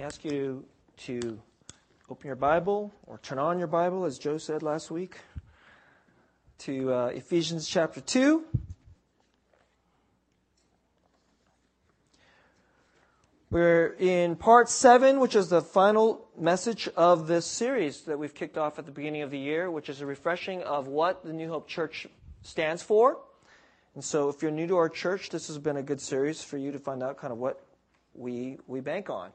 ask you to open your Bible or turn on your Bible, as Joe said last week, to uh, Ephesians chapter 2. We're in part seven, which is the final message of this series that we've kicked off at the beginning of the year, which is a refreshing of what the New Hope Church stands for. And so, if you're new to our church, this has been a good series for you to find out kind of what we, we bank on.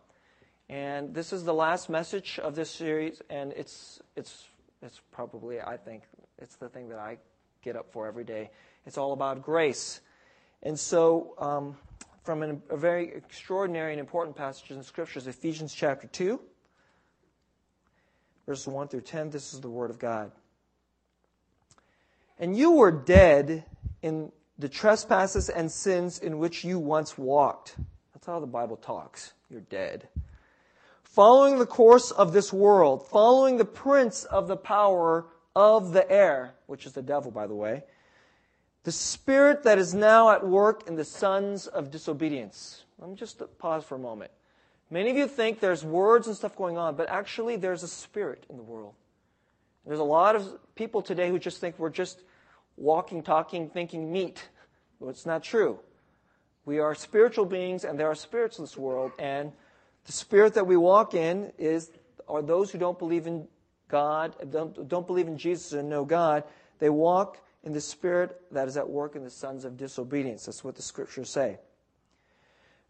And this is the last message of this series, and it's, it's, it's probably, I think, it's the thing that I get up for every day. It's all about grace. And so, um, from an, a very extraordinary and important passage in the Scriptures, Ephesians chapter 2, verses 1 through 10. This is the Word of God. And you were dead in the trespasses and sins in which you once walked. That's how the Bible talks. You're dead. Following the course of this world, following the prince of the power of the air, which is the devil, by the way the spirit that is now at work in the sons of disobedience. Let me just pause for a moment. Many of you think there's words and stuff going on, but actually there's a spirit in the world. There's a lot of people today who just think we're just walking, talking, thinking meat. Well, it's not true. We are spiritual beings, and there are spirits in this world, and the spirit that we walk in is are those who don't believe in God, don't, don't believe in Jesus and know God. They walk in the spirit that is at work in the sons of disobedience. That's what the scriptures say.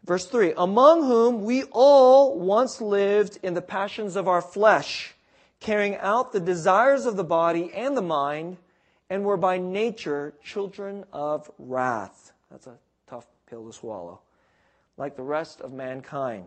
Verse 3 Among whom we all once lived in the passions of our flesh, carrying out the desires of the body and the mind, and were by nature children of wrath. That's a tough pill to swallow. Like the rest of mankind.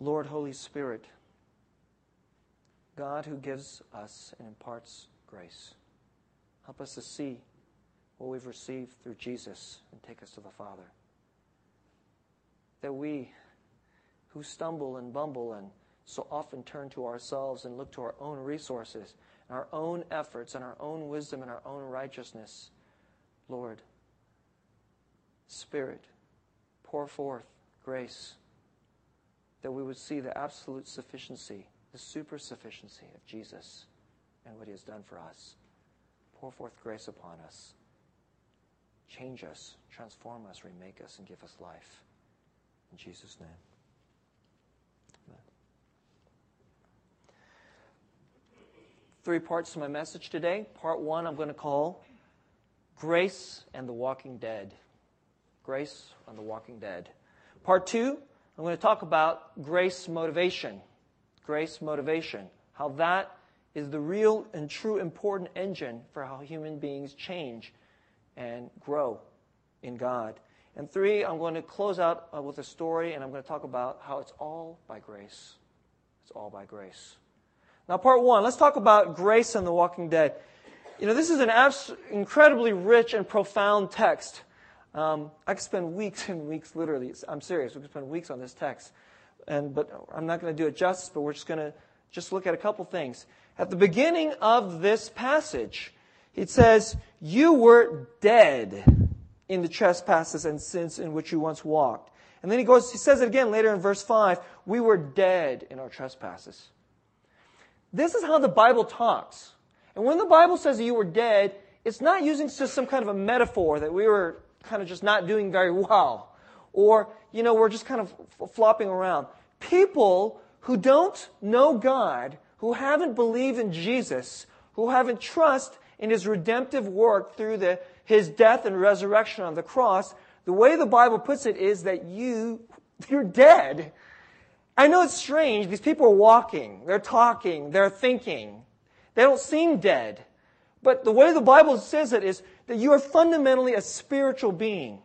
Lord, Holy Spirit, God who gives us and imparts grace. Help us to see what we've received through Jesus and take us to the Father. That we who stumble and bumble and so often turn to ourselves and look to our own resources, and our own efforts, and our own wisdom, and our own righteousness, Lord, Spirit, pour forth grace that we would see the absolute sufficiency the super sufficiency of Jesus and what he has done for us. Pour forth grace upon us. Change us, transform us, remake us, and give us life. In Jesus' name. Amen. Three parts to my message today. Part one, I'm going to call Grace and the Walking Dead. Grace and the Walking Dead. Part two, I'm going to talk about grace motivation grace motivation, how that is the real and true important engine for how human beings change and grow in God. And three, I'm going to close out uh, with a story, and I'm going to talk about how it's all by grace. It's all by grace. Now, part one, let's talk about grace and the walking dead. You know, this is an abs- incredibly rich and profound text. Um, I could spend weeks and weeks, literally, I'm serious, we could spend weeks on this text and but I'm not going to do it justice, but we're just going to just look at a couple things. At the beginning of this passage, it says, You were dead in the trespasses and sins in which you once walked. And then he goes, he says it again later in verse 5 we were dead in our trespasses. This is how the Bible talks. And when the Bible says that you were dead, it's not using just some kind of a metaphor that we were kind of just not doing very well or, you know, we're just kind of flopping around. People who don't know God, who haven't believed in Jesus, who haven't trust in his redemptive work through the, his death and resurrection on the cross, the way the Bible puts it is that you, you're dead. I know it's strange. These people are walking, they're talking, they're thinking. They don't seem dead. But the way the Bible says it is that you are fundamentally a spiritual being.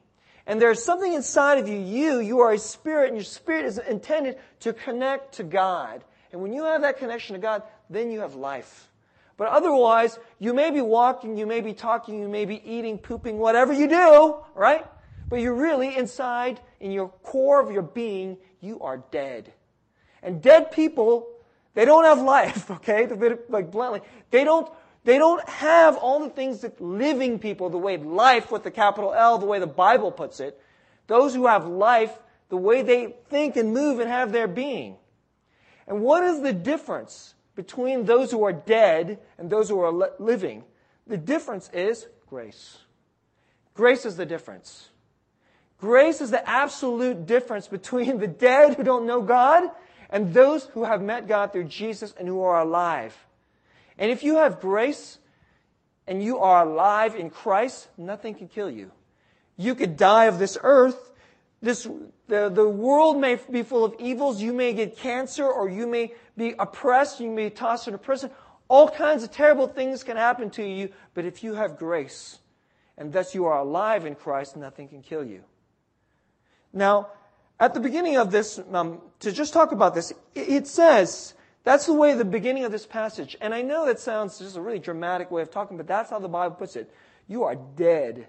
And there's something inside of you, you, you are a spirit, and your spirit is intended to connect to God. And when you have that connection to God, then you have life. But otherwise, you may be walking, you may be talking, you may be eating, pooping, whatever you do, right? But you're really inside, in your core of your being, you are dead. And dead people, they don't have life, okay? Like bluntly, they don't, they don't have all the things that living people, the way life with the capital L, the way the Bible puts it, those who have life, the way they think and move and have their being. And what is the difference between those who are dead and those who are living? The difference is grace. Grace is the difference. Grace is the absolute difference between the dead who don't know God and those who have met God through Jesus and who are alive. And if you have grace and you are alive in Christ, nothing can kill you. You could die of this earth. This, the, the world may be full of evils. You may get cancer or you may be oppressed. You may be tossed into prison. All kinds of terrible things can happen to you. But if you have grace and thus you are alive in Christ, nothing can kill you. Now, at the beginning of this, um, to just talk about this, it says, that's the way the beginning of this passage. And I know that sounds just a really dramatic way of talking, but that's how the Bible puts it. You are dead.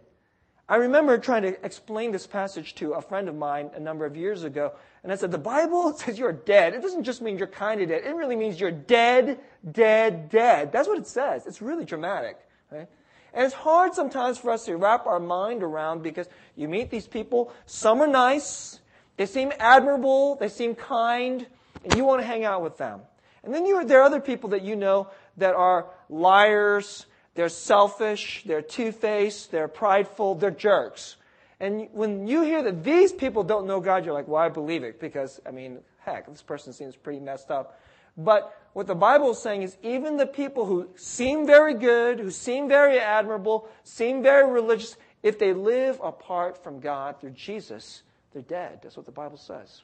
I remember trying to explain this passage to a friend of mine a number of years ago, and I said, The Bible says you're dead. It doesn't just mean you're kind of dead. It really means you're dead, dead, dead. That's what it says. It's really dramatic. Right? And it's hard sometimes for us to wrap our mind around because you meet these people, some are nice, they seem admirable, they seem kind, and you want to hang out with them. And then you, there are other people that you know that are liars, they're selfish, they're two-faced, they're prideful, they're jerks. And when you hear that these people don't know God, you're like, well, I believe it because, I mean, heck, this person seems pretty messed up. But what the Bible is saying is even the people who seem very good, who seem very admirable, seem very religious, if they live apart from God through Jesus, they're dead. That's what the Bible says.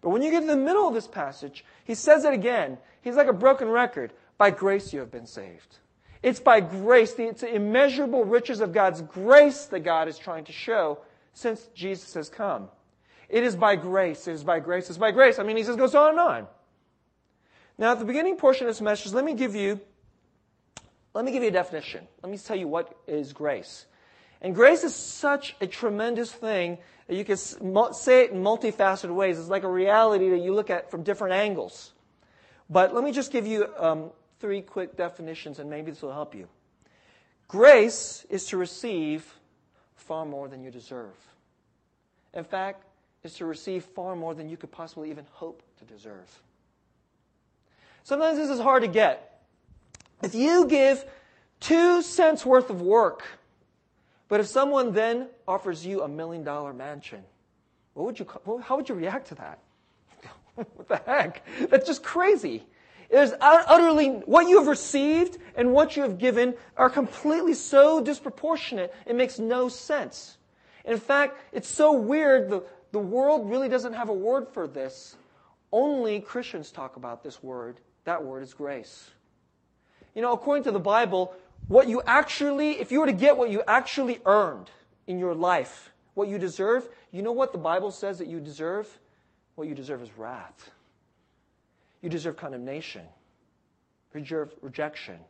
But when you get to the middle of this passage, he says it again. He's like a broken record. By grace you have been saved. It's by grace, it's the immeasurable riches of God's grace that God is trying to show since Jesus has come. It is by grace, it is by grace, it's by grace. I mean, he says, goes on and on. Now, at the beginning portion of this message, let me give you, let me give you a definition. Let me tell you what is grace. And grace is such a tremendous thing that you can say it in multifaceted ways. It's like a reality that you look at from different angles. But let me just give you um, three quick definitions, and maybe this will help you. Grace is to receive far more than you deserve. In fact, is to receive far more than you could possibly even hope to deserve. Sometimes this is hard to get. If you give two cents worth of work but if someone then offers you a million dollar mansion, what would you, how would you react to that? what the heck? That's just crazy. It is utterly, what you have received and what you have given are completely so disproportionate, it makes no sense. In fact, it's so weird, the, the world really doesn't have a word for this. Only Christians talk about this word. That word is grace. You know, according to the Bible, what you actually, if you were to get what you actually earned in your life, what you deserve, you know what the Bible says that you deserve? What you deserve is wrath. You deserve condemnation. You deserve rejection.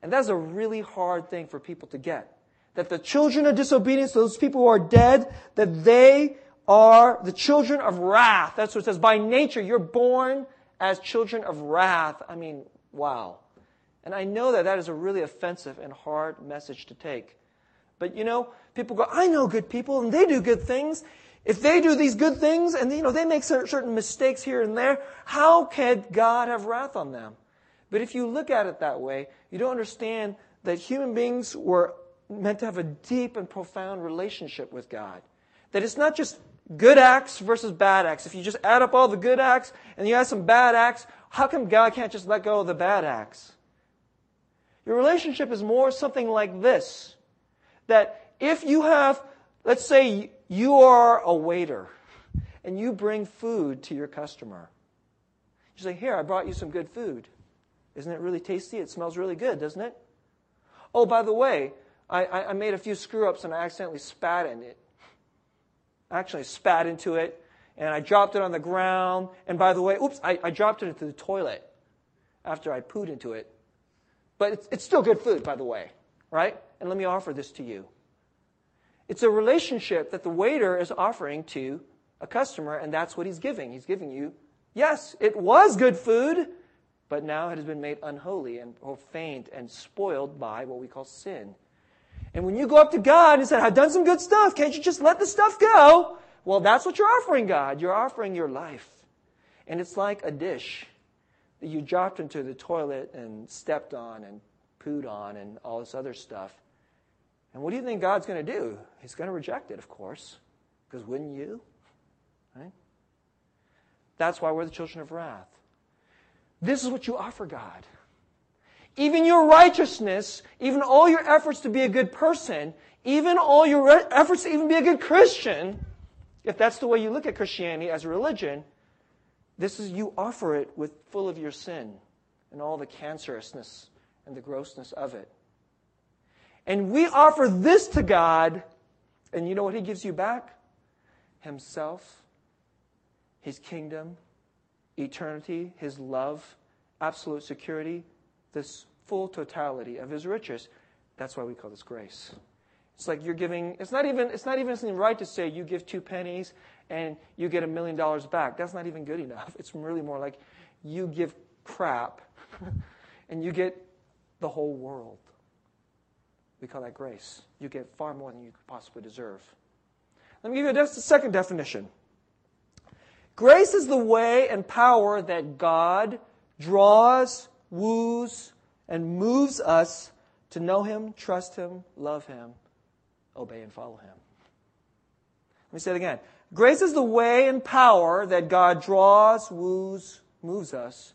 And that's a really hard thing for people to get. That the children of disobedience, those people who are dead, that they are the children of wrath. That's what it says. By nature, you're born as children of wrath. I mean, wow. And I know that that is a really offensive and hard message to take. But you know, people go, I know good people and they do good things. If they do these good things and you know they make certain mistakes here and there, how can God have wrath on them? But if you look at it that way, you don't understand that human beings were meant to have a deep and profound relationship with God. That it's not just good acts versus bad acts. If you just add up all the good acts and you add some bad acts, how come God can't just let go of the bad acts? Your relationship is more something like this. That if you have, let's say you are a waiter and you bring food to your customer. You say, Here, I brought you some good food. Isn't it really tasty? It smells really good, doesn't it? Oh, by the way, I, I made a few screw ups and I accidentally spat in it. I actually spat into it and I dropped it on the ground. And by the way, oops, I, I dropped it into the toilet after I pooed into it. But it's, it's still good food, by the way, right? And let me offer this to you. It's a relationship that the waiter is offering to a customer, and that's what he's giving. He's giving you, yes, it was good food, but now it has been made unholy and profaned and spoiled by what we call sin. And when you go up to God and say, I've done some good stuff, can't you just let the stuff go? Well, that's what you're offering God. You're offering your life. And it's like a dish you dropped into the toilet and stepped on and pooed on and all this other stuff. And what do you think God's going to do? He's going to reject it, of course. Because wouldn't you? Right? That's why we're the children of wrath. This is what you offer God. Even your righteousness, even all your efforts to be a good person, even all your re- efforts to even be a good Christian, if that's the way you look at Christianity as a religion, this is you offer it with full of your sin and all the cancerousness and the grossness of it. And we offer this to God, and you know what He gives you back? Himself, His kingdom, eternity, His love, absolute security, this full totality of His riches. That's why we call this grace. It's like you're giving, it's not even, it's not even right to say you give two pennies and you get a million dollars back. That's not even good enough. It's really more like you give crap and you get the whole world. We call that grace. You get far more than you could possibly deserve. Let me give you a second definition. Grace is the way and power that God draws, woos, and moves us to know Him, trust Him, love Him, obey and follow Him. Let me say it again. Grace is the way and power that God draws, woos, moves us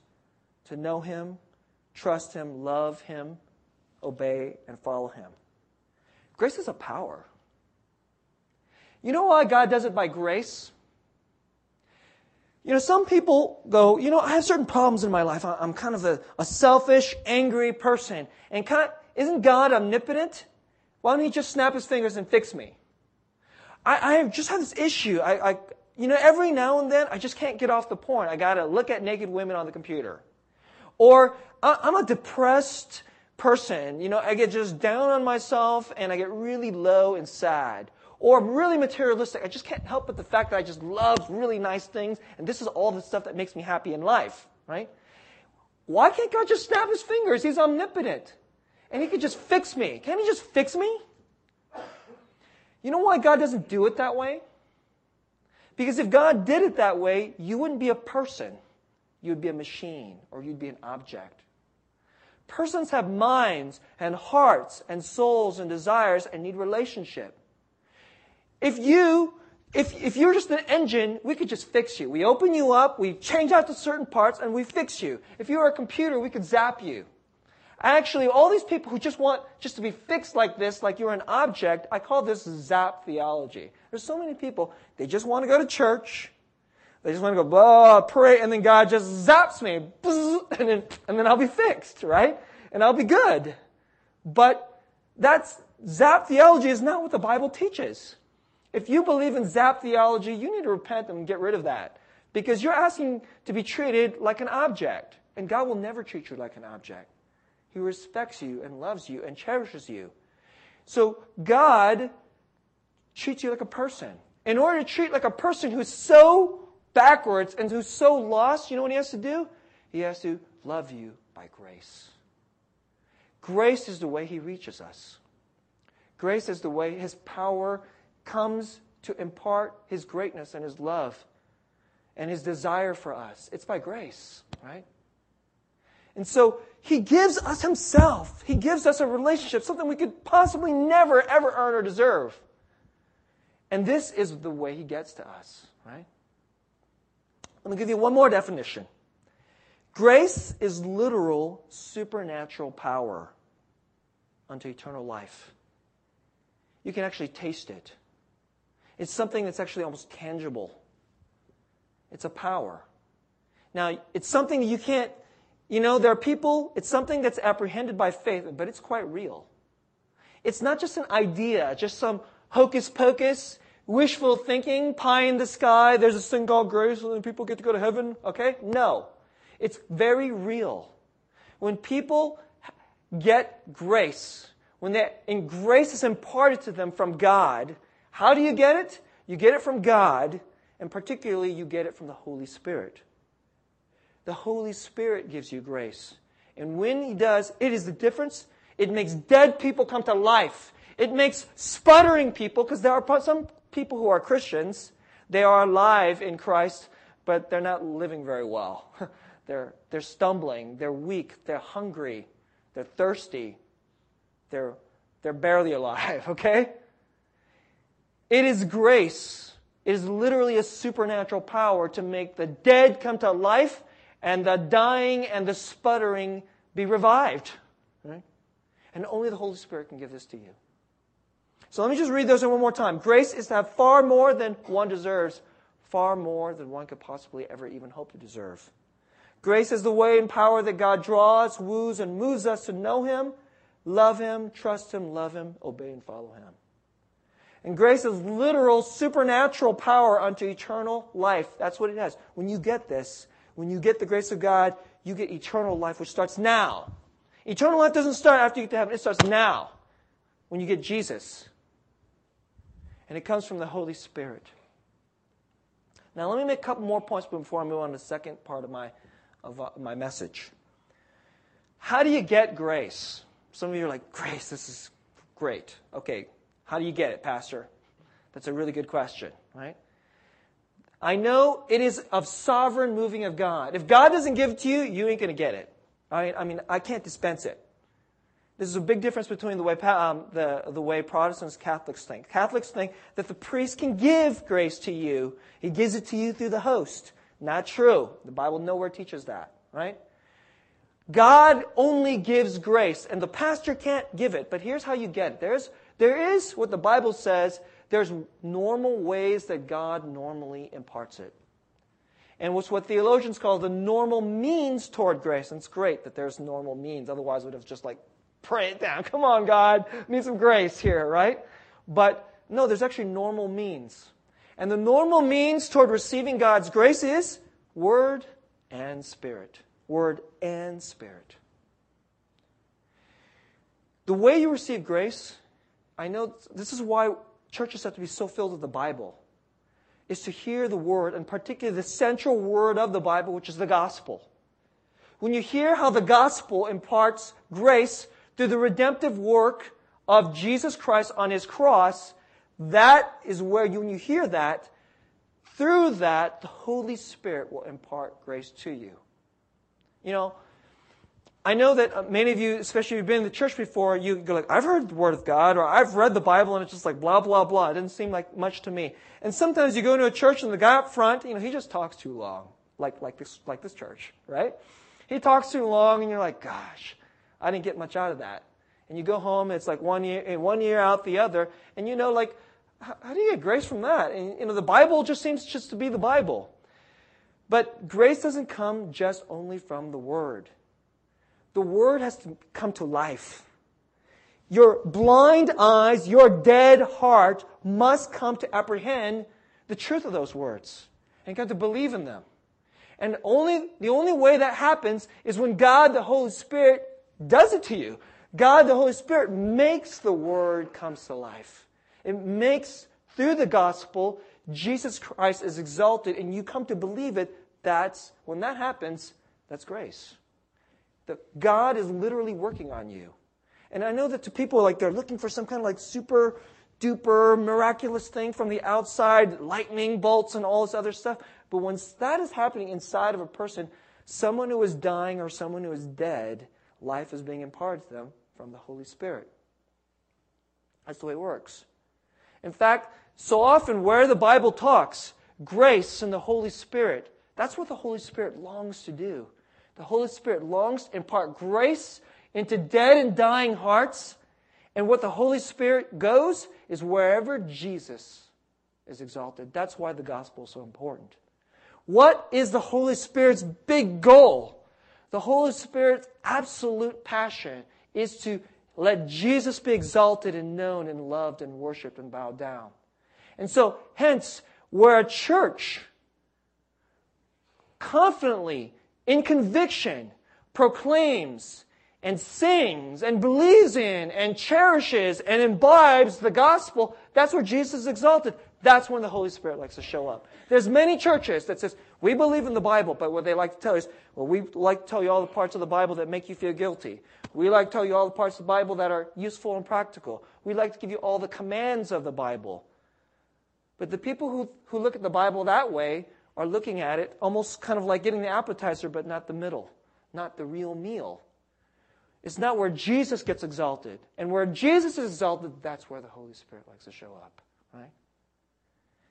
to know Him, trust Him, love Him, obey, and follow Him. Grace is a power. You know why God does it by grace? You know, some people go, you know, I have certain problems in my life. I'm kind of a, a selfish, angry person. And kind of, isn't God omnipotent? Why don't he just snap his fingers and fix me? I, I just have this issue. I, I, you know, every now and then I just can't get off the porn. I gotta look at naked women on the computer. Or I'm a depressed person. You know, I get just down on myself and I get really low and sad. Or I'm really materialistic. I just can't help but the fact that I just love really nice things and this is all the stuff that makes me happy in life, right? Why can't God just snap his fingers? He's omnipotent. And he could just fix me. Can't he just fix me? You know why God doesn't do it that way? Because if God did it that way, you wouldn't be a person. You would be a machine or you'd be an object. Persons have minds and hearts and souls and desires and need relationship. If you, if, if you're just an engine, we could just fix you. We open you up, we change out the certain parts, and we fix you. If you were a computer, we could zap you. Actually, all these people who just want just to be fixed like this, like you're an object, I call this zap theology. There's so many people, they just want to go to church. They just want to go, blah, pray, and then God just zaps me, and then, and then I'll be fixed, right? And I'll be good. But that's, zap theology is not what the Bible teaches. If you believe in zap theology, you need to repent and get rid of that. Because you're asking to be treated like an object. And God will never treat you like an object. He respects you and loves you and cherishes you. So God treats you like a person. In order to treat like a person who's so backwards and who's so lost, you know what he has to do? He has to love you by grace. Grace is the way he reaches us. Grace is the way his power comes to impart his greatness and his love and his desire for us. It's by grace, right? And so he gives us himself. He gives us a relationship, something we could possibly never, ever earn or deserve. And this is the way he gets to us, right? Let me give you one more definition. Grace is literal supernatural power unto eternal life. You can actually taste it. It's something that's actually almost tangible. It's a power. Now, it's something that you can't, you know, there are people, it's something that's apprehended by faith, but it's quite real. It's not just an idea, just some hocus pocus, wishful thinking, pie in the sky, there's a thing called grace and people get to go to heaven, okay? No. It's very real. When people get grace, when they, and grace is imparted to them from God, how do you get it? You get it from God, and particularly you get it from the Holy Spirit. The Holy Spirit gives you grace. And when He does, it is the difference. It makes dead people come to life. It makes sputtering people, because there are some people who are Christians, they are alive in Christ, but they're not living very well. they're, they're stumbling, they're weak, they're hungry, they're thirsty, they're, they're barely alive, okay? It is grace. It is literally a supernatural power to make the dead come to life and the dying and the sputtering be revived. Right? And only the Holy Spirit can give this to you. So let me just read those one more time. Grace is to have far more than one deserves, far more than one could possibly ever even hope to deserve. Grace is the way and power that God draws, woos, and moves us to know Him, love Him, trust Him, love Him, obey and follow Him. And grace is literal supernatural power unto eternal life. That's what it has. When you get this, when you get the grace of God, you get eternal life, which starts now. Eternal life doesn't start after you get to heaven, it starts now when you get Jesus. And it comes from the Holy Spirit. Now, let me make a couple more points before I move on to the second part of my, of uh, my message. How do you get grace? Some of you are like, Grace, this is great. Okay, how do you get it, Pastor? That's a really good question, right? I know it is of sovereign moving of God. If God doesn't give it to you, you ain't going to get it. I, I mean, I can't dispense it. This is a big difference between the way, um, the, the way Protestants, Catholics think. Catholics think that the priest can give grace to you. He gives it to you through the host. Not true. The Bible nowhere teaches that, right? God only gives grace, and the pastor can't give it. But here's how you get it. There's, there is what the Bible says there's normal ways that God normally imparts it. And what's what theologians call the normal means toward grace. And it's great that there's normal means. Otherwise, we'd have just like pray it down. Come on, God. Need some grace here, right? But no, there's actually normal means. And the normal means toward receiving God's grace is word and spirit. Word and spirit. The way you receive grace, I know this is why churches have to be so filled with the Bible, is to hear the word, and particularly the central word of the Bible, which is the gospel. When you hear how the gospel imparts grace through the redemptive work of Jesus Christ on his cross, that is where you, when you hear that, through that, the Holy Spirit will impart grace to you. You know, I know that uh, many of you, especially if you've been in the church before, you go like, I've heard the Word of God, or I've read the Bible, and it's just like blah, blah, blah. It didn't seem like much to me. And sometimes you go into a church and the guy up front, you know, he just talks too long. Like, like this, like this church, right? He talks too long, and you're like, gosh, I didn't get much out of that. And you go home, it's like one year, one year out the other, and you know, like, how, how do you get grace from that? And, you know, the Bible just seems just to be the Bible. But grace doesn't come just only from the Word the word has to come to life. Your blind eyes, your dead heart must come to apprehend the truth of those words and come to believe in them. And only, the only way that happens is when God, the Holy Spirit, does it to you. God, the Holy Spirit, makes the word come to life. It makes, through the gospel, Jesus Christ is exalted and you come to believe it. That's, when that happens, that's grace. God is literally working on you. And I know that to people, like, they're looking for some kind of like super duper miraculous thing from the outside, lightning bolts and all this other stuff. But when that is happening inside of a person, someone who is dying or someone who is dead, life is being imparted to them from the Holy Spirit. That's the way it works. In fact, so often where the Bible talks, grace and the Holy Spirit, that's what the Holy Spirit longs to do. The Holy Spirit longs to impart grace into dead and dying hearts. And what the Holy Spirit goes is wherever Jesus is exalted. That's why the gospel is so important. What is the Holy Spirit's big goal? The Holy Spirit's absolute passion is to let Jesus be exalted and known and loved and worshiped and bowed down. And so, hence, where a church confidently, in conviction, proclaims and sings and believes in and cherishes and imbibes the gospel, that's where Jesus is exalted. That's when the Holy Spirit likes to show up. There's many churches that says, we believe in the Bible, but what they like to tell you is, well, we like to tell you all the parts of the Bible that make you feel guilty. We like to tell you all the parts of the Bible that are useful and practical. We like to give you all the commands of the Bible. But the people who, who look at the Bible that way are looking at it almost kind of like getting the appetizer, but not the middle, not the real meal. It's not where Jesus gets exalted. And where Jesus is exalted, that's where the Holy Spirit likes to show up, right?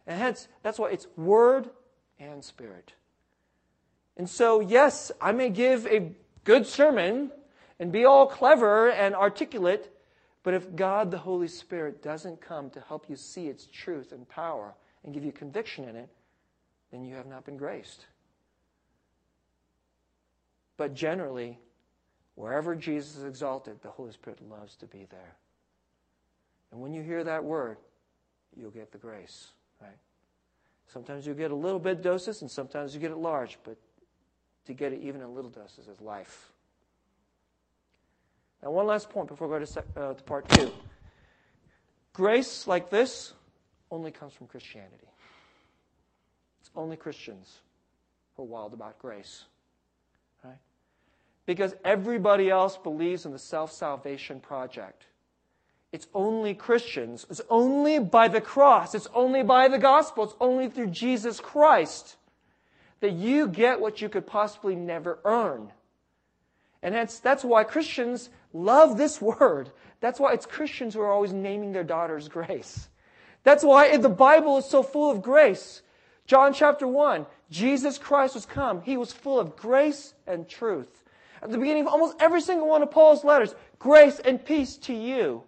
And hence, that's why it's Word and Spirit. And so, yes, I may give a good sermon and be all clever and articulate, but if God the Holy Spirit doesn't come to help you see its truth and power and give you conviction in it, then you have not been graced. But generally, wherever Jesus is exalted, the Holy Spirit loves to be there. And when you hear that word, you'll get the grace, right? Sometimes you get a little bit doses, and sometimes you get it large, but to get it even in little doses is life. Now, one last point before we go to, uh, to part two. Grace like this only comes from Christianity. It's only Christians who are wild about grace. Right? Because everybody else believes in the self salvation project. It's only Christians. It's only by the cross. It's only by the gospel. It's only through Jesus Christ that you get what you could possibly never earn. And that's, that's why Christians love this word. That's why it's Christians who are always naming their daughters grace. That's why the Bible is so full of grace. John chapter 1, Jesus Christ was come. He was full of grace and truth. At the beginning of almost every single one of Paul's letters, grace and peace to you.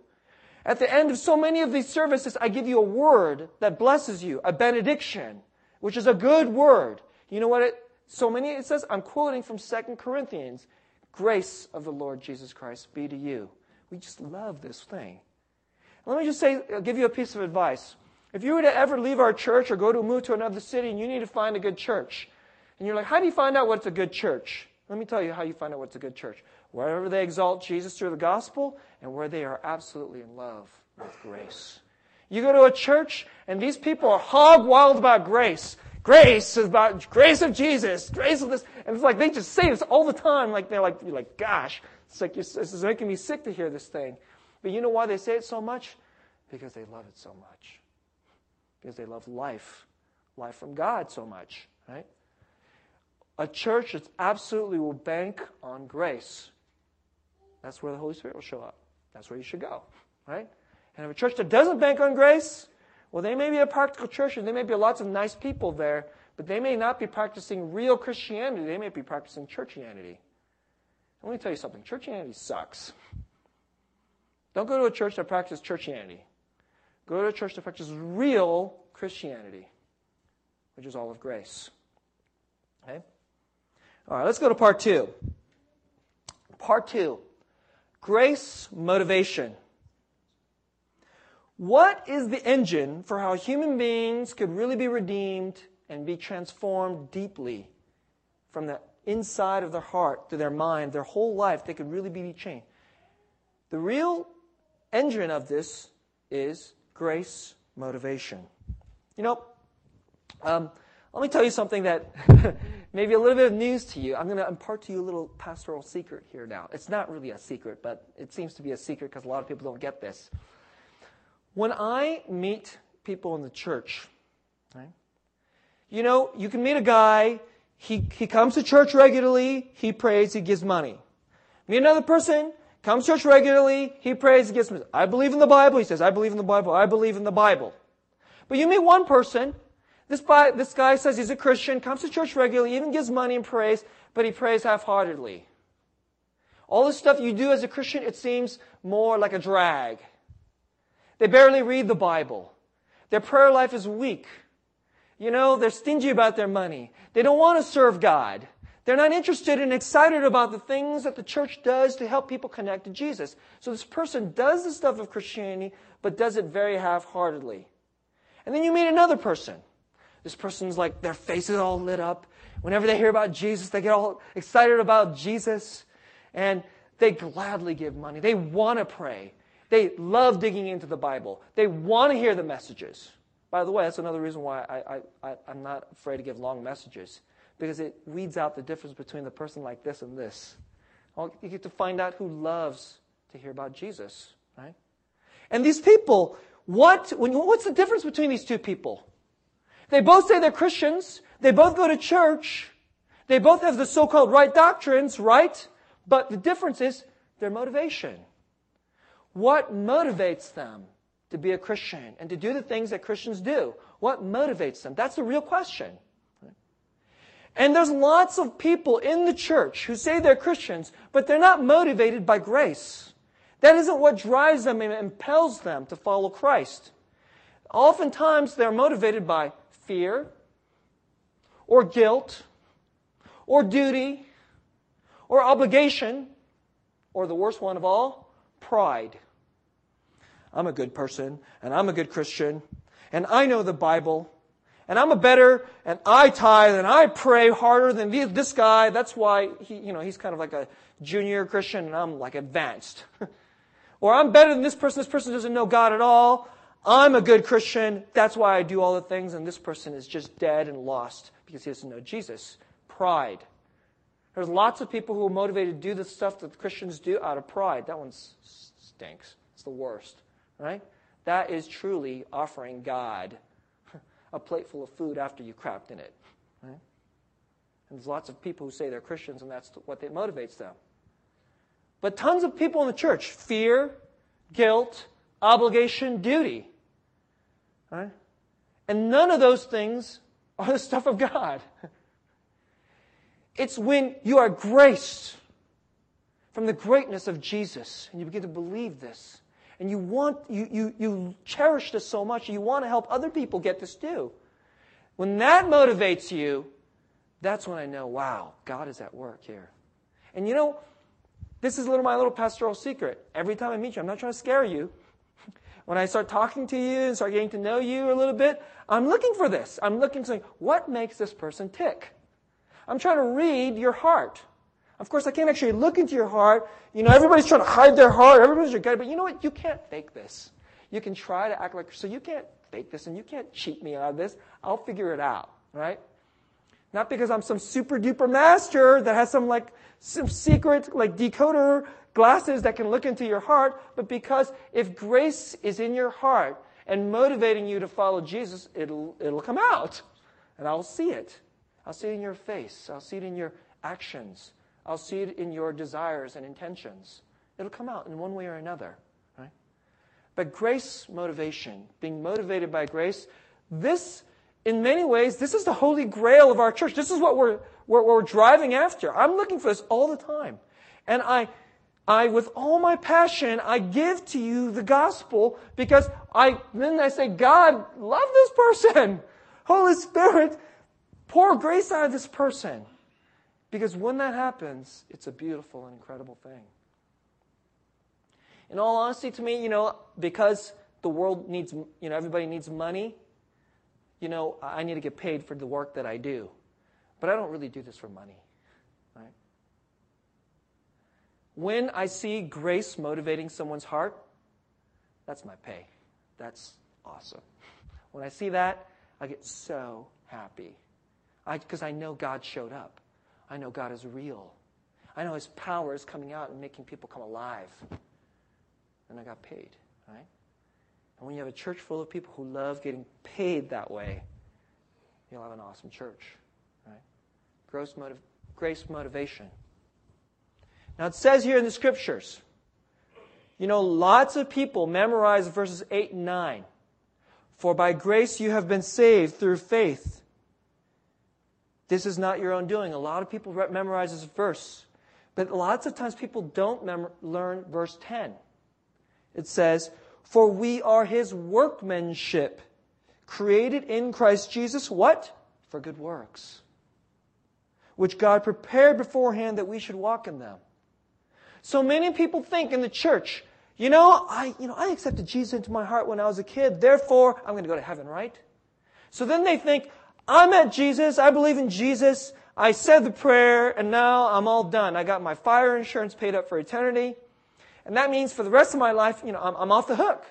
At the end of so many of these services, I give you a word that blesses you, a benediction, which is a good word. You know what it, so many, it says, I'm quoting from 2 Corinthians, grace of the Lord Jesus Christ be to you. We just love this thing. Let me just say, I'll give you a piece of advice. If you were to ever leave our church or go to move to another city and you need to find a good church, and you're like, how do you find out what's a good church? Let me tell you how you find out what's a good church wherever they exalt Jesus through the gospel and where they are absolutely in love with grace. You go to a church and these people are hog wild about grace. Grace is about grace of Jesus, grace of this, and it's like they just say this all the time. Like they're like, you're like, gosh, it's like this is making me sick to hear this thing. But you know why they say it so much? Because they love it so much. Because they love life, life from God so much, right? A church that absolutely will bank on grace that's where the Holy Spirit will show up. That's where you should go, right? And if a church that doesn't bank on grace, well, they may be a practical church and there may be lots of nice people there, but they may not be practicing real Christianity. They may be practicing churchianity. Let me tell you something churchianity sucks. Don't go to a church that practices churchianity. Go to a church that practices real Christianity, which is all of grace. Okay? All right, let's go to part two. Part two Grace motivation. What is the engine for how human beings could really be redeemed and be transformed deeply from the inside of their heart to their mind, their whole life? They could really be changed. The real engine of this is grace motivation. You know, um, let me tell you something that maybe a little bit of news to you. I'm going to impart to you a little pastoral secret here now. It's not really a secret, but it seems to be a secret because a lot of people don't get this. When I meet people in the church, right, you know, you can meet a guy, he, he comes to church regularly, he prays, he gives money. Meet another person, comes to church regularly, he prays, he gets, I believe in the Bible. He says, I believe in the Bible, I believe in the Bible. But you meet one person, this, this guy says he's a Christian, comes to church regularly, even gives money and prays, but he prays half-heartedly. All the stuff you do as a Christian, it seems more like a drag. They barely read the Bible. Their prayer life is weak. You know, they're stingy about their money. They don't want to serve God. They're not interested and excited about the things that the church does to help people connect to Jesus. So this person does the stuff of Christianity, but does it very half-heartedly. And then you meet another person. This person's like, their face is all lit up. Whenever they hear about Jesus, they get all excited about Jesus. And they gladly give money. They want to pray. They love digging into the Bible. They want to hear the messages. By the way, that's another reason why I, I, I, am not afraid to give long messages, because it weeds out the difference between the person like this and this. You get to find out who loves to hear about Jesus, right? And these people, what, what's the difference between these two people? They both say they're Christians. They both go to church. They both have the so-called right doctrines, right? But the difference is their motivation. What motivates them to be a Christian and to do the things that Christians do? What motivates them? That's the real question. And there's lots of people in the church who say they're Christians, but they're not motivated by grace. That isn't what drives them and impels them to follow Christ. Oftentimes they're motivated by fear or guilt or duty or obligation or the worst one of all, pride. I'm a good person and I'm a good Christian and I know the Bible and I'm a better and I tithe and I pray harder than this guy. That's why he, you know, he's kind of like a junior Christian and I'm like advanced. or I'm better than this person. This person doesn't know God at all. I'm a good Christian. That's why I do all the things. And this person is just dead and lost because he doesn't know Jesus. Pride. There's lots of people who are motivated to do the stuff that Christians do out of pride. That one stinks. It's the worst, right? That is truly offering God a plate full of food after you crapped in it, right? And there's lots of people who say they're Christians, and that's what motivates them. But tons of people in the church fear, guilt, obligation, duty. Right? And none of those things are the stuff of God. It's when you are graced from the greatness of Jesus and you begin to believe this and you want you, you, you cherish this so much you want to help other people get this too when that motivates you that's when i know wow god is at work here and you know this is little my little pastoral secret every time i meet you i'm not trying to scare you when I start talking to you and start getting to know you a little bit, I'm looking for this. I'm looking to say, what makes this person tick? I'm trying to read your heart. Of course, I can't actually look into your heart. You know, everybody's trying to hide their heart. Everybody's your guy. But you know what? You can't fake this. You can try to act like, so you can't fake this and you can't cheat me out of this. I'll figure it out, right? Not because I'm some super duper master that has some like, some secret like decoder glasses that can look into your heart, but because if grace is in your heart and motivating you to follow Jesus, it'll, it'll come out. And I'll see it. I'll see it in your face. I'll see it in your actions. I'll see it in your desires and intentions. It'll come out in one way or another. But grace motivation, being motivated by grace, this, in many ways, this is the holy grail of our church. This is what we're, we're, we're driving after. I'm looking for this all the time. And I, I, with all my passion, I give to you the gospel because I, then I say, God, love this person. Holy Spirit, pour grace out of this person. Because when that happens, it's a beautiful and incredible thing. In all honesty, to me, you know, because the world needs, you know, everybody needs money, you know, I need to get paid for the work that I do. But I don't really do this for money. Right? When I see grace motivating someone's heart, that's my pay. That's awesome. When I see that, I get so happy. Because I, I know God showed up. I know God is real. I know His power is coming out and making people come alive. And I got paid, right? And when you have a church full of people who love getting paid that way, you'll have an awesome church, right? Gross motiv- grace motivation. Now it says here in the scriptures, You know, lots of people memorize verses 8 and 9. For by grace you have been saved through faith. This is not your own doing. A lot of people memorize this verse, but lots of times people don't mem- learn verse 10. It says, For we are his workmanship, created in Christ Jesus, what? For good works, which God prepared beforehand that we should walk in them. So many people think in the church, you know, I, you know, I accepted Jesus into my heart when I was a kid, therefore I'm going to go to heaven, right? So then they think, I met Jesus, I believe in Jesus, I said the prayer, and now I'm all done. I got my fire insurance paid up for eternity. And that means for the rest of my life, you know, I'm, I'm off the hook.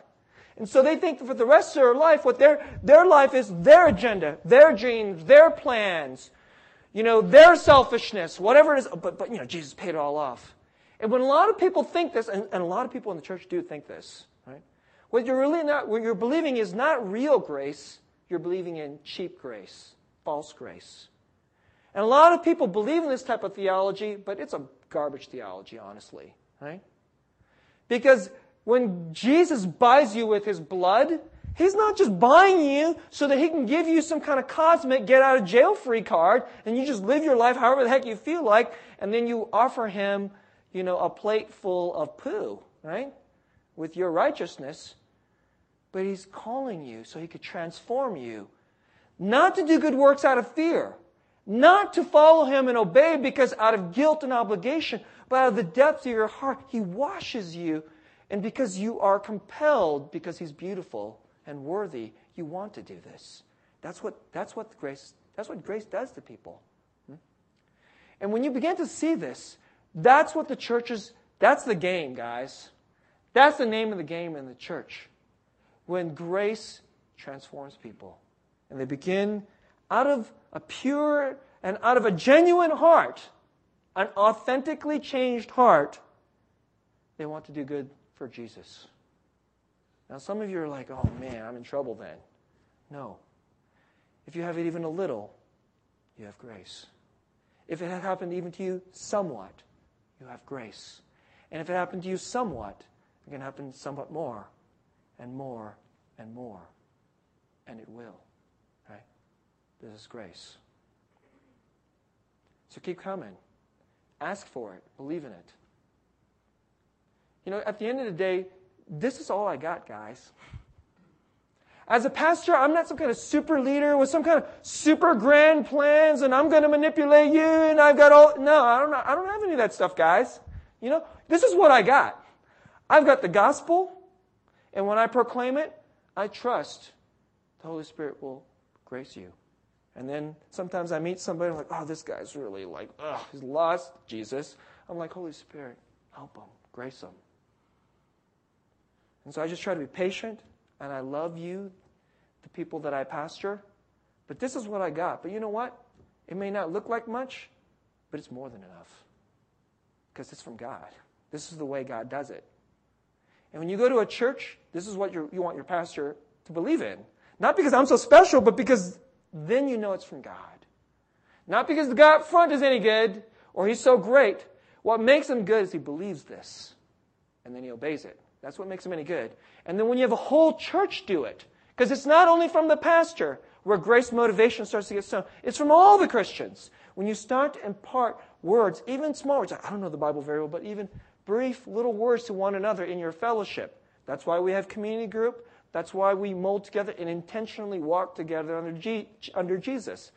And so they think that for the rest of their life, what their, their life is their agenda, their dreams, their plans, you know, their selfishness, whatever it is. But, but you know, Jesus paid it all off. And when a lot of people think this, and, and a lot of people in the church do think this, right? What you're really not, what you're believing is not real grace. You're believing in cheap grace, false grace. And a lot of people believe in this type of theology, but it's a garbage theology, honestly, right? Because when Jesus buys you with his blood, he's not just buying you so that he can give you some kind of cosmic get out of jail free card and you just live your life however the heck you feel like and then you offer him, you know, a plate full of poo, right? With your righteousness. But he's calling you so he could transform you. Not to do good works out of fear. Not to follow him and obey because out of guilt and obligation, but out of the depths of your heart, he washes you and because you are compelled, because He's beautiful and worthy, you want to do this. That's what, that's what, grace, that's what grace does to people. Hmm? And when you begin to see this, that's what the church is, that's the game, guys. That's the name of the game in the church. When grace transforms people. And they begin out of a pure and out of a genuine heart, an authentically changed heart, they want to do good for Jesus. Now, some of you are like, oh man, I'm in trouble then. No. If you have it even a little, you have grace. If it had happened even to you somewhat, you have grace. And if it happened to you somewhat, it can happen somewhat more and more and more. And it will. Right? This is grace. So keep coming. Ask for it. Believe in it. You know, at the end of the day, this is all I got, guys. As a pastor, I'm not some kind of super leader with some kind of super grand plans and I'm going to manipulate you and I've got all, no, I don't, I don't have any of that stuff, guys. You know, this is what I got. I've got the gospel and when I proclaim it, I trust the Holy Spirit will grace you. And then sometimes I meet somebody, I'm like, oh, this guy's really like, oh, he's lost Jesus. I'm like, Holy Spirit, help him, grace him. And so I just try to be patient, and I love you, the people that I pastor. But this is what I got. But you know what? It may not look like much, but it's more than enough. Because it's from God. This is the way God does it. And when you go to a church, this is what you want your pastor to believe in. Not because I'm so special, but because then you know it's from God. Not because the guy up front is any good or he's so great. What makes him good is he believes this and then he obeys it. That's what makes him any good. And then when you have a whole church do it, because it's not only from the pastor where grace motivation starts to get sown, it's from all the Christians. When you start to impart words, even small words, I don't know the Bible very well, but even brief little words to one another in your fellowship. That's why we have community group. That's why we mold together and intentionally walk together under, G- under Jesus.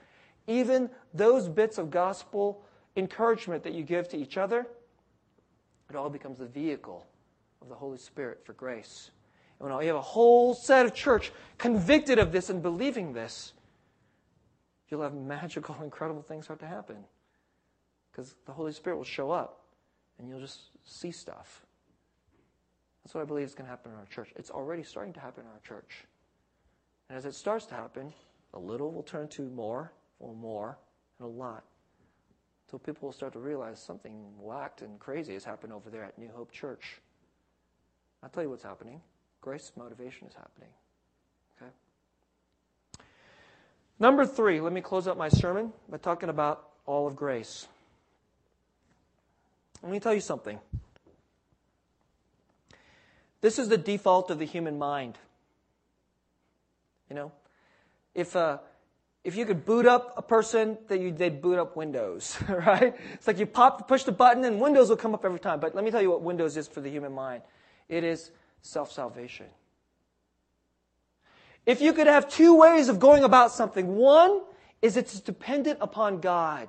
Even those bits of gospel encouragement that you give to each other, it all becomes the vehicle of the Holy Spirit for grace. And when you have a whole set of church convicted of this and believing this, you'll have magical, incredible things start to happen. Because the Holy Spirit will show up and you'll just see stuff. That's what I believe is going to happen in our church. It's already starting to happen in our church. And as it starts to happen, a little will turn to more, or more, and a lot. Until people will start to realize something whacked and crazy has happened over there at New Hope Church. I'll tell you what's happening. Grace motivation is happening. Okay? Number three, let me close out my sermon by talking about all of grace. Let me tell you something. This is the default of the human mind. You know, if uh, if you could boot up a person, that you they'd boot up Windows, right? It's like you pop, push the button, and Windows will come up every time. But let me tell you what Windows is for the human mind. It is self salvation. If you could have two ways of going about something, one is it's dependent upon God,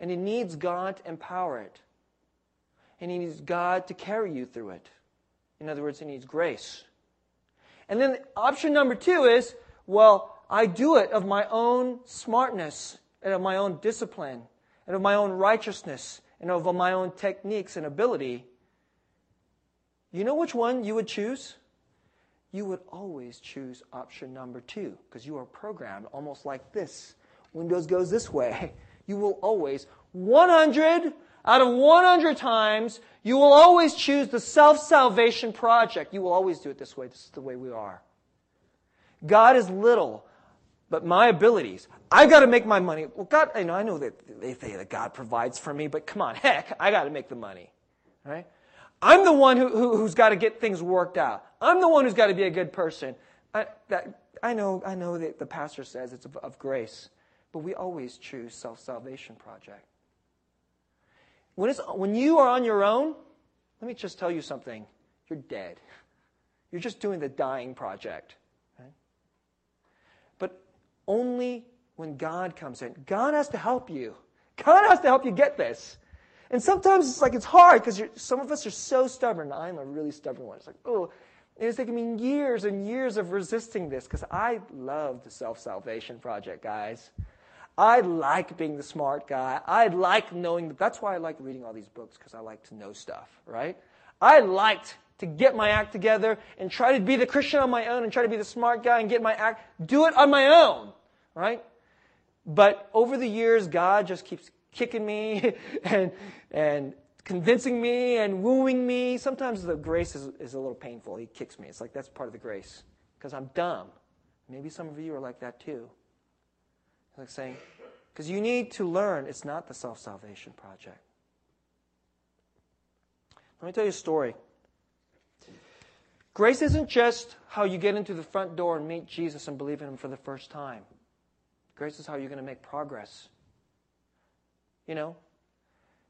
and it needs God to empower it, and He needs God to carry you through it. In other words, He needs grace. And then option number two is, well, I do it of my own smartness and of my own discipline and of my own righteousness and of my own techniques and ability. You know which one you would choose? You would always choose option number two because you are programmed almost like this. Windows goes this way. You will always, 100 out of 100 times, you will always choose the self salvation project. You will always do it this way. This is the way we are. God is little, but my abilities, I've got to make my money. Well, God, I know, I know that they say that God provides for me, but come on, heck, I got to make the money. Right? I'm the one who, who, has got to get things worked out. I'm the one who's got to be a good person. I, that, I know, I know that the pastor says it's of, of grace, but we always choose self-salvation project. When, it's, when you are on your own, let me just tell you something. You're dead. You're just doing the dying project But only when God comes in. God has to help you. God has to help you get this. And sometimes it's like it's hard because some of us are so stubborn. I'm a really stubborn one. It's like, oh, and it's taken me years and years of resisting this because I love the self salvation project, guys. I like being the smart guy. I like knowing. That's why I like reading all these books because I like to know stuff, right? I liked to get my act together and try to be the Christian on my own and try to be the smart guy and get my act, do it on my own, right? But over the years, God just keeps kicking me and, and convincing me and wooing me. Sometimes the grace is, is a little painful. He kicks me. It's like that's part of the grace because I'm dumb. Maybe some of you are like that too. Like saying, because you need to learn it's not the self salvation project. Let me tell you a story. Grace isn't just how you get into the front door and meet Jesus and believe in Him for the first time. Grace is how you're going to make progress. You know,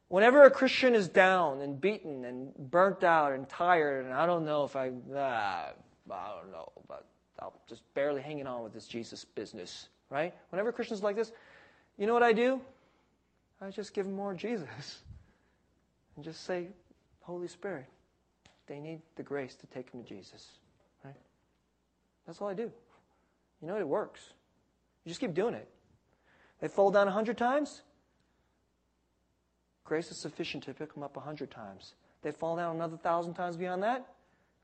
whenever a Christian is down and beaten and burnt out and tired, and I don't know if I, ah, I don't know, but I'm just barely hanging on with this Jesus business, right? Whenever Christians like this, you know what I do? I just give them more Jesus and just say, Holy Spirit, they need the grace to take them to Jesus. Right? That's all I do. You know, it works. You just keep doing it. They fall down a hundred times. Grace is sufficient to pick them up a hundred times. They fall down another thousand times beyond that.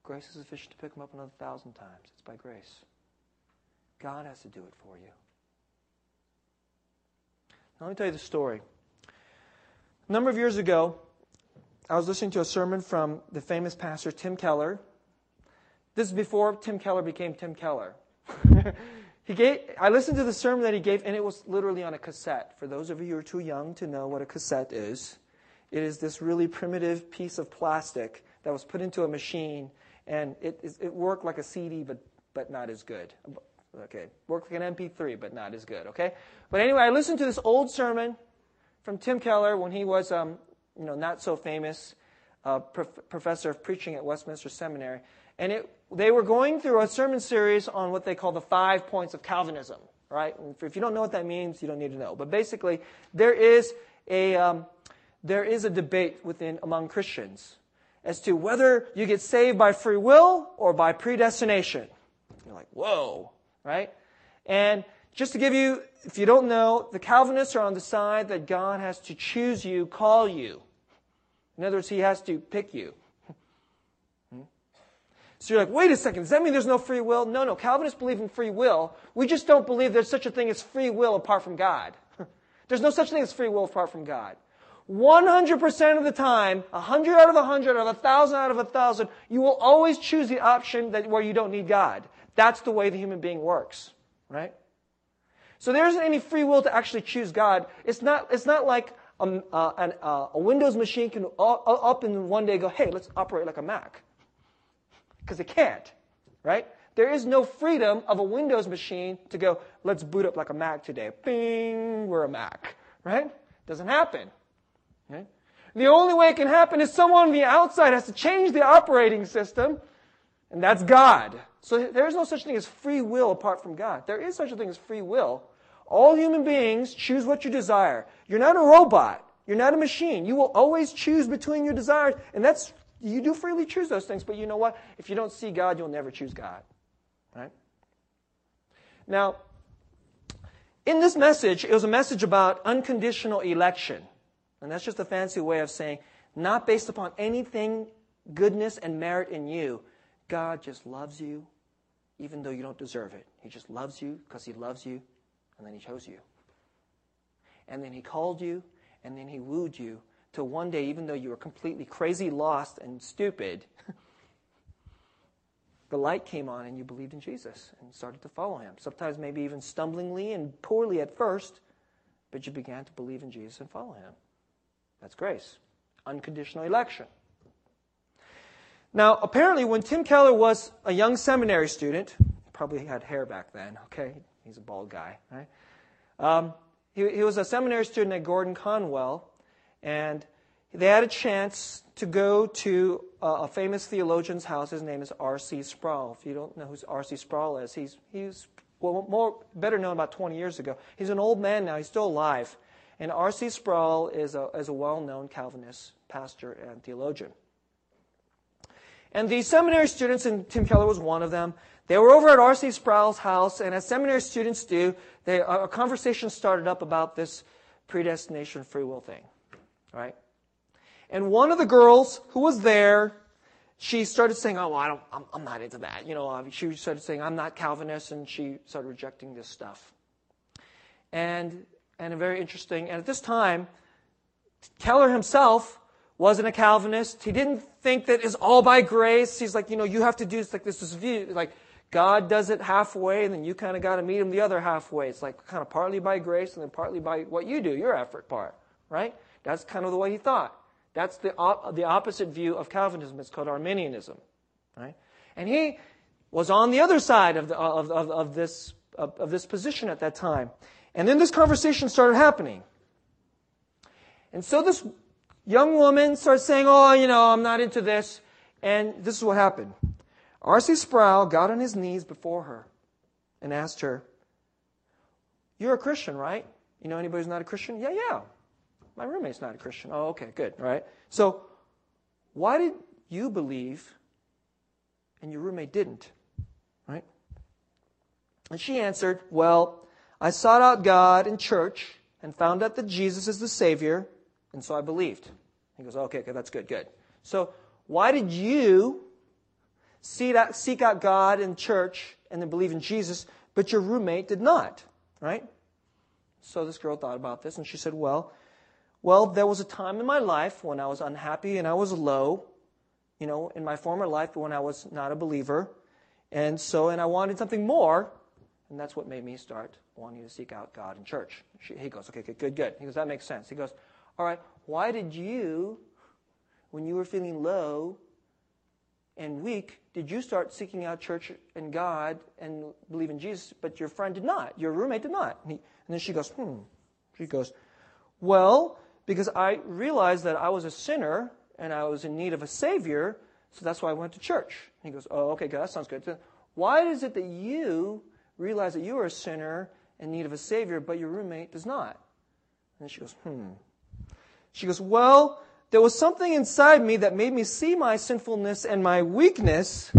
Grace is sufficient to pick them up another thousand times. It's by grace. God has to do it for you. Now, let me tell you the story. A number of years ago, I was listening to a sermon from the famous pastor Tim Keller. This is before Tim Keller became Tim Keller. he gave, I listened to the sermon that he gave, and it was literally on a cassette. For those of you who are too young to know what a cassette is, it is this really primitive piece of plastic that was put into a machine, and it, it worked like a CD, but, but not as good. Okay, worked like an MP3, but not as good. Okay, but anyway, I listened to this old sermon from Tim Keller when he was um, you know, not so famous uh, prof- professor of preaching at Westminster Seminary. And it, they were going through a sermon series on what they call the five points of Calvinism, right? If you don't know what that means, you don't need to know. But basically, there is a, um, there is a debate within, among Christians as to whether you get saved by free will or by predestination. You're like, whoa, right? And just to give you, if you don't know, the Calvinists are on the side that God has to choose you, call you. In other words, He has to pick you. Hmm? So you're like, wait a second, does that mean there's no free will? No, no. Calvinists believe in free will. We just don't believe there's such a thing as free will apart from God. there's no such thing as free will apart from God. 100% of the time, 100 out of 100, or 1,000 out of 1,000, you will always choose the option that, where you don't need God. That's the way the human being works, right? So there isn't any free will to actually choose God. It's not, it's not like a, uh, an, uh, a Windows machine can up and one day go, hey, let's operate like a Mac. because it can't, right? There is no freedom of a Windows machine to go, let's boot up like a Mac today. Bing, we're a Mac, right? Doesn't happen. Right? The only way it can happen is someone on the outside has to change the operating system, and that's God. So there is no such thing as free will apart from God. There is such a thing as free will. All human beings choose what you desire. You're not a robot. You're not a machine. You will always choose between your desires, and that's you do freely choose those things. But you know what? If you don't see God, you'll never choose God. Right? Now, in this message, it was a message about unconditional election. And that's just a fancy way of saying not based upon anything goodness and merit in you. God just loves you even though you don't deserve it. He just loves you because he loves you and then he chose you. And then he called you and then he wooed you to one day even though you were completely crazy, lost and stupid. the light came on and you believed in Jesus and started to follow him. Sometimes maybe even stumblingly and poorly at first, but you began to believe in Jesus and follow him. That's grace. Unconditional election. Now, apparently, when Tim Keller was a young seminary student, probably had hair back then, okay? He's a bald guy, right? Um, he, he was a seminary student at Gordon Conwell, and they had a chance to go to a, famous theologian's house. His name is R.C. Sproul. If you don't know who R.C. Sproul is, he's, he's well, more, better known about 20 years ago. He's an old man now. He's still alive. And R.C. Sproul is a, is a well known Calvinist pastor and theologian. And the seminary students, and Tim Keller was one of them, they were over at R.C. Sproul's house, and as seminary students do, they, a conversation started up about this predestination free will thing, right? And one of the girls who was there, she started saying, "Oh, well, I don't, I'm, I'm not into that." You know, uh, she started saying, "I'm not Calvinist," and she started rejecting this stuff. And and very interesting. And at this time, Keller himself wasn't a Calvinist. He didn't think that it's all by grace. He's like, you know, you have to do it's like this is view like God does it halfway, and then you kind of got to meet him the other halfway. It's like kind of partly by grace and then partly by what you do, your effort part, right? That's kind of the way he thought. That's the, op- the opposite view of Calvinism. It's called Arminianism, right? And he was on the other side of, the, of, of, of this, of, of this position at that time. And then this conversation started happening. And so this young woman started saying, Oh, you know, I'm not into this. And this is what happened. R.C. Sproul got on his knees before her and asked her, You're a Christian, right? You know anybody who's not a Christian? Yeah, yeah. My roommate's not a Christian. Oh, okay, good, right? So, why did you believe and your roommate didn't? Right? And she answered, Well, I sought out God in church and found out that Jesus is the Savior, and so I believed. He goes, okay, okay, that's good, good. So, why did you seek out, seek out God in church and then believe in Jesus, but your roommate did not? Right? So this girl thought about this and she said, well, well, there was a time in my life when I was unhappy and I was low, you know, in my former life when I was not a believer. And so, and I wanted something more, and that's what made me start wanting to seek out God in church. She, he goes, okay, okay, good, good. He goes, that makes sense. He goes, all right, why did you, when you were feeling low and weak, did you start seeking out church and God and believe in Jesus, but your friend did not? Your roommate did not. And, he, and then she goes, hmm. She goes, well, because I realized that I was a sinner and I was in need of a Savior, so that's why I went to church. And he goes, oh, okay, God, that sounds good. Why is it that you realize that you are a sinner in need of a Savior, but your roommate does not. And she goes, hmm. She goes, well, there was something inside me that made me see my sinfulness and my weakness,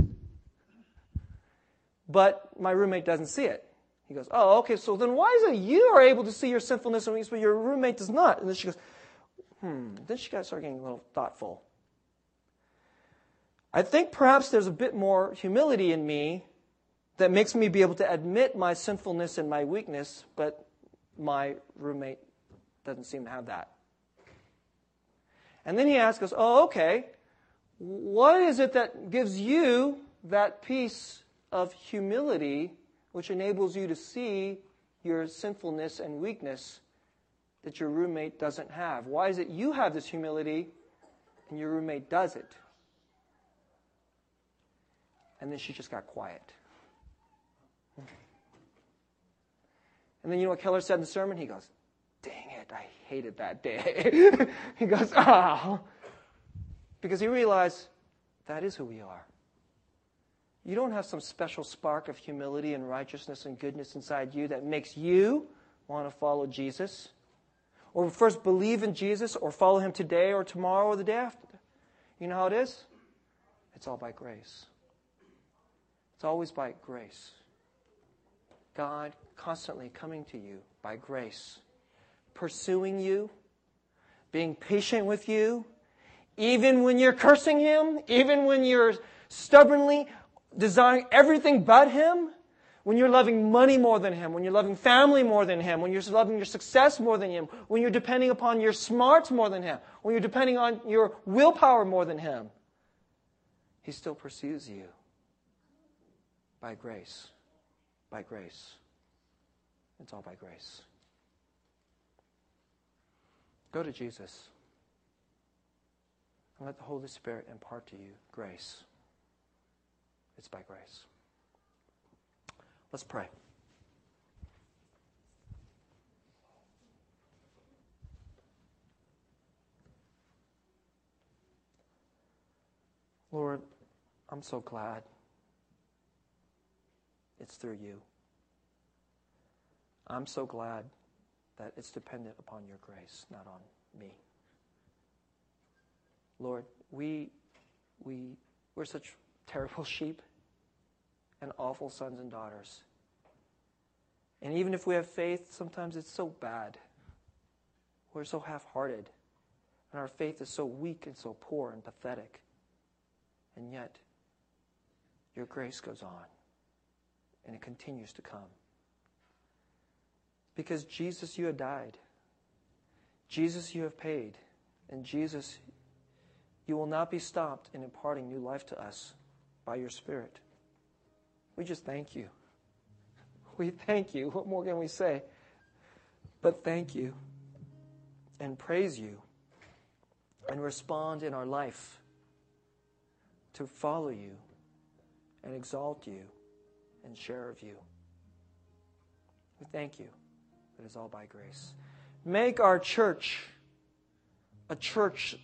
but my roommate doesn't see it. He goes, oh, okay, so then why is it you are able to see your sinfulness and weakness, but your roommate does not? And then she goes, hmm. Then she got started getting a little thoughtful. I think perhaps there's a bit more humility in me that makes me be able to admit my sinfulness and my weakness, but my roommate doesn't seem to have that. And then he asks us, Oh, okay, what is it that gives you that piece of humility which enables you to see your sinfulness and weakness that your roommate doesn't have? Why is it you have this humility and your roommate doesn't? And then she just got quiet. And then you know what Keller said in the sermon? He goes, Dang it, I hated that day. he goes, Oh. Because he realized that is who we are. You don't have some special spark of humility and righteousness and goodness inside you that makes you want to follow Jesus. Or first believe in Jesus or follow him today or tomorrow or the day after. You know how it is? It's all by grace. It's always by grace. God constantly coming to you by grace, pursuing you, being patient with you, even when you're cursing Him, even when you're stubbornly desiring everything but Him, when you're loving money more than Him, when you're loving family more than Him, when you're loving your success more than Him, when you're depending upon your smarts more than Him, when you're depending on your willpower more than Him, He still pursues you by grace. By grace. It's all by grace. Go to Jesus and let the Holy Spirit impart to you grace. It's by grace. Let's pray. Lord, I'm so glad it's through you. I'm so glad that it's dependent upon your grace, not on me. Lord, we, we, we're such terrible sheep and awful sons and daughters. And even if we have faith, sometimes it's so bad. We're so half hearted. And our faith is so weak and so poor and pathetic. And yet, your grace goes on. And it continues to come. Because Jesus, you have died. Jesus, you have paid. And Jesus, you will not be stopped in imparting new life to us by your Spirit. We just thank you. We thank you. What more can we say? But thank you and praise you and respond in our life to follow you and exalt you and share of you. We thank you. It is all by grace. Make our church a church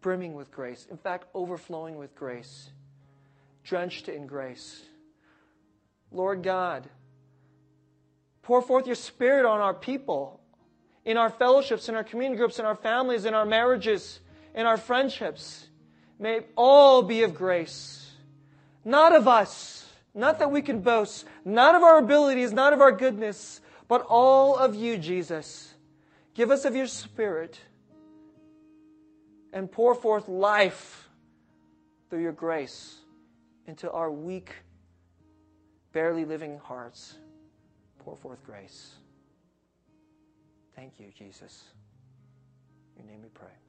brimming with grace, in fact, overflowing with grace, drenched in grace. Lord God, pour forth your Spirit on our people, in our fellowships, in our community groups, in our families, in our marriages, in our friendships. May all be of grace, not of us, not that we can boast, not of our abilities, not of our goodness, but all of you, Jesus. Give us of your Spirit and pour forth life through your grace into our weak, barely living hearts. Pour forth grace. Thank you, Jesus. In your name we pray.